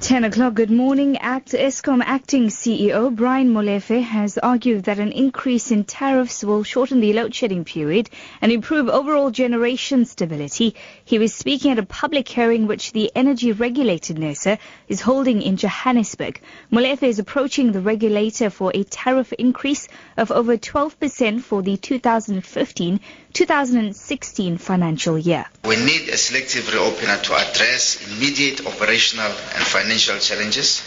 10 o'clock, good morning. Act Eskom acting CEO Brian Molefe has argued that an increase in tariffs will shorten the load shedding period and improve overall generation stability. He was speaking at a public hearing which the energy regulator NERSA is holding in Johannesburg. Molefe is approaching the regulator for a tariff increase of over 12% for the 2015-2016 financial year. We need a selective reopener to address immediate operational and financial financial challenges.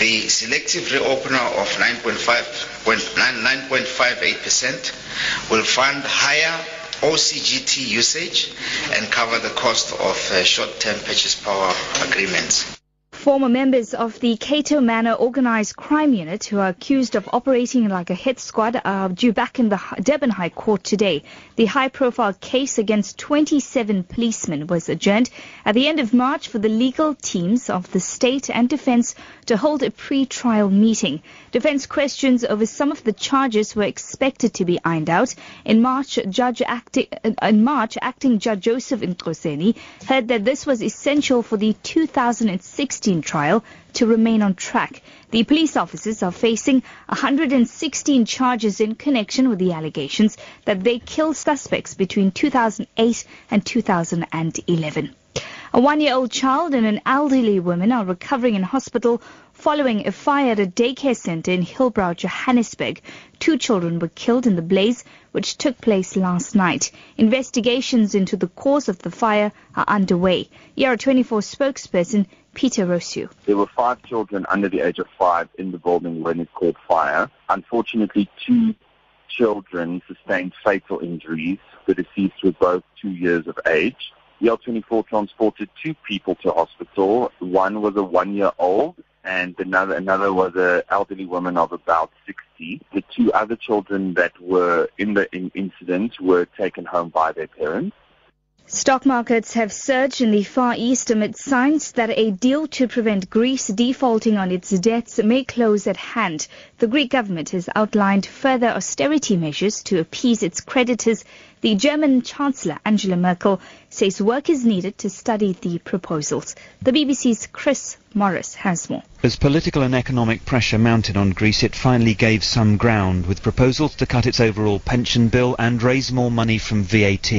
The selective reopener of 9.58% will fund higher OCGT usage and cover the cost of uh, short-term purchase power agreements. Former members of the Cato Manor Organised Crime Unit who are accused of operating like a hit squad are due back in the Durban High Court today. The high-profile case against 27 policemen was adjourned at the end of March for the legal teams of the state and defence to hold a pre-trial meeting. Defence questions over some of the charges were expected to be ironed out. In March, Judge acting, uh, in March, acting Judge Joseph Nkosi heard that this was essential for the 2016 trial to remain on track. The police officers are facing 116 charges in connection with the allegations that they killed suspects between 2008 and 2011. A one-year-old child and an elderly woman are recovering in hospital following a fire at a daycare center in Hillbrow, Johannesburg. Two children were killed in the blaze, which took place last night. Investigations into the cause of the fire are underway. ER24 spokesperson Peter Rosu. There were five children under the age of five in the building when it caught fire. Unfortunately, two children sustained fatal injuries. The deceased were both two years of age. ER24 transported two people to hospital. One was a one-year-old and another another was an elderly woman of about 60. The two other children that were in the in incident were taken home by their parents. Stock markets have surged in the Far East amid signs that a deal to prevent Greece defaulting on its debts may close at hand. The Greek government has outlined further austerity measures to appease its creditors. The German Chancellor Angela Merkel says work is needed to study the proposals. The BBC's Chris Morris has more. As political and economic pressure mounted on Greece, it finally gave some ground with proposals to cut its overall pension bill and raise more money from VAT.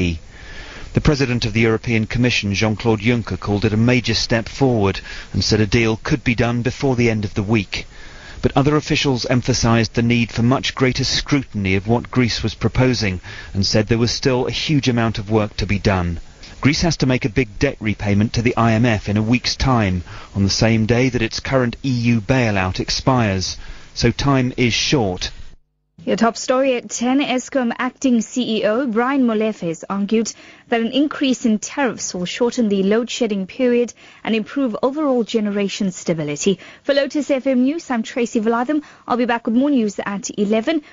The President of the European Commission, Jean-Claude Juncker, called it a major step forward and said a deal could be done before the end of the week. But other officials emphasized the need for much greater scrutiny of what Greece was proposing and said there was still a huge amount of work to be done. Greece has to make a big debt repayment to the IMF in a week's time, on the same day that its current EU bailout expires. So time is short. Your top story at 10, Eskom acting CEO Brian Molefe has argued that an increase in tariffs will shorten the load shedding period and improve overall generation stability. For Lotus FM News, I'm Tracy Valaydham. I'll be back with more news at 11.